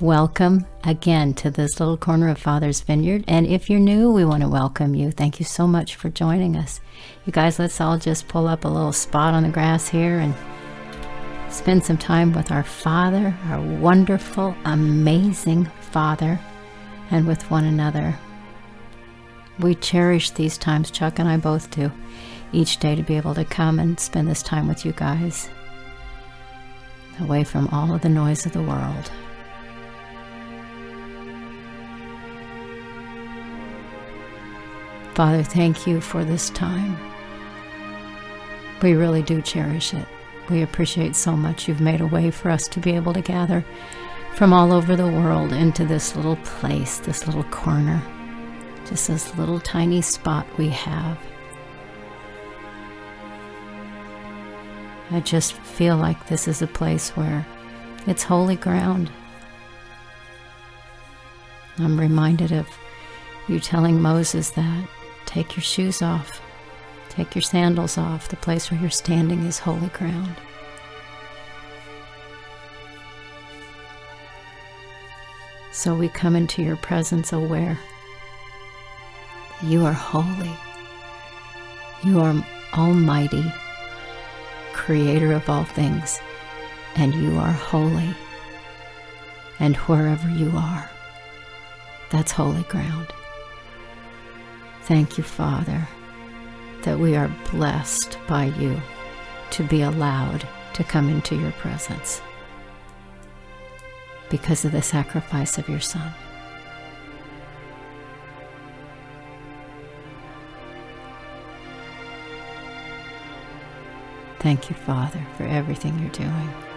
Welcome again to this little corner of Father's Vineyard. And if you're new, we want to welcome you. Thank you so much for joining us. You guys, let's all just pull up a little spot on the grass here and spend some time with our Father, our wonderful, amazing Father, and with one another. We cherish these times, Chuck and I both do each day to be able to come and spend this time with you guys, away from all of the noise of the world. Father, thank you for this time. We really do cherish it. We appreciate so much you've made a way for us to be able to gather from all over the world into this little place, this little corner, just this little tiny spot we have I just feel like this is a place where it's holy ground. I'm reminded of you telling Moses that take your shoes off, take your sandals off. The place where you're standing is holy ground. So we come into your presence aware you are holy, you are almighty creator of all things, and you are holy. And wherever you are, that's holy ground. Thank you, Father, that we are blessed by you to be allowed to come into your presence because of the sacrifice of your Son. Thank you, Father, for everything you're doing.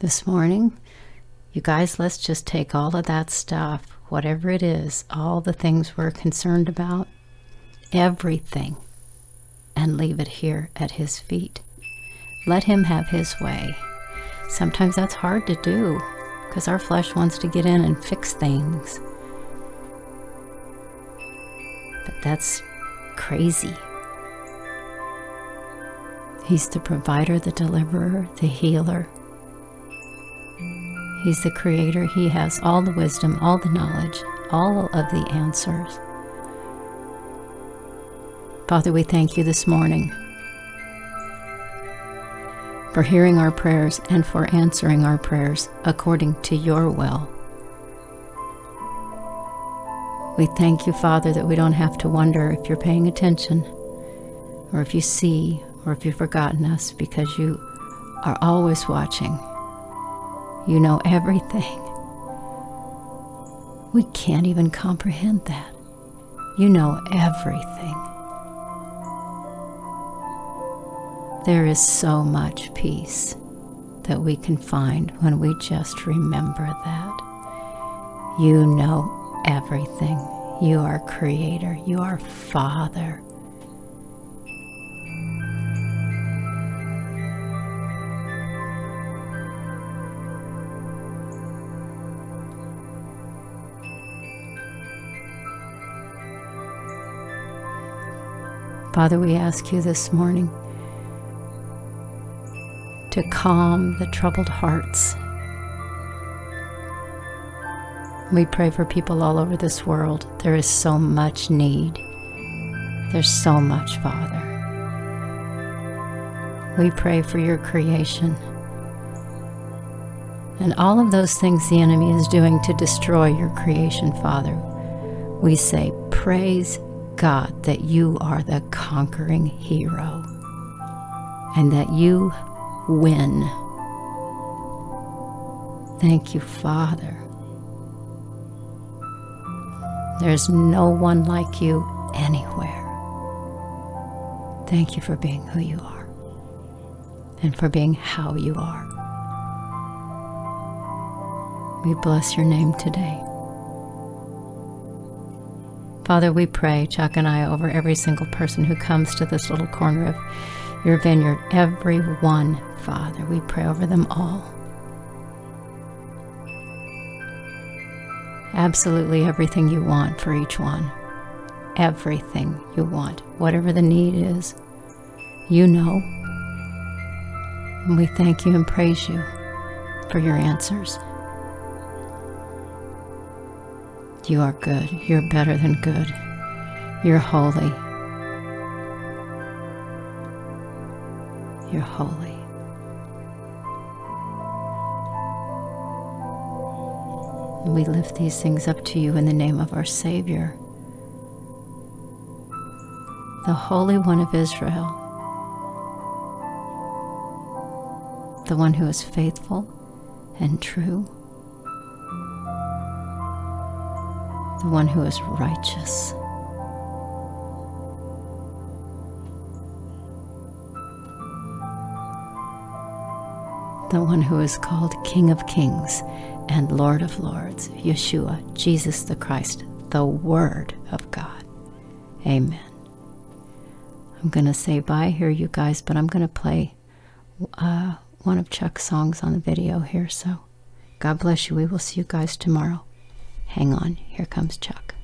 This morning. You guys, let's just take all of that stuff, whatever it is, all the things we're concerned about, everything, and leave it here at His feet. Let Him have His way. Sometimes that's hard to do because our flesh wants to get in and fix things. But that's crazy. He's the provider, the deliverer, the healer. He's the creator. He has all the wisdom, all the knowledge, all of the answers. Father, we thank you this morning for hearing our prayers and for answering our prayers according to your will. We thank you, Father, that we don't have to wonder if you're paying attention or if you see or if you've forgotten us because you are always watching you know everything. We can't even comprehend that. You know everything. There is so much peace that we can find when we just remember that. You know everything. You are creator. You are father. Father, we ask you this morning to calm the troubled hearts. We pray for people all over this world. There is so much need. There's so much, Father. We pray for your creation and all of those things the enemy is doing to destroy your creation, Father. We say, Praise God, that you are the conquering hero and that you win. Thank you, Father. There's no one like you anywhere. Thank you for being who you are and for being how you are. We bless your name today. Father, we pray, Chuck and I, over every single person who comes to this little corner of your vineyard, every one, Father. We pray over them all. Absolutely everything you want for each one. Everything you want, whatever the need is, you know. And we thank you and praise you for your answers. You are good. You're better than good. You're holy. You're holy. We lift these things up to you in the name of our Savior, the Holy One of Israel, the one who is faithful and true. The one who is righteous. The one who is called King of Kings and Lord of Lords, Yeshua, Jesus the Christ, the Word of God. Amen. I'm going to say bye here, you guys, but I'm going to play uh, one of Chuck's songs on the video here. So God bless you. We will see you guys tomorrow. Hang on, here comes Chuck.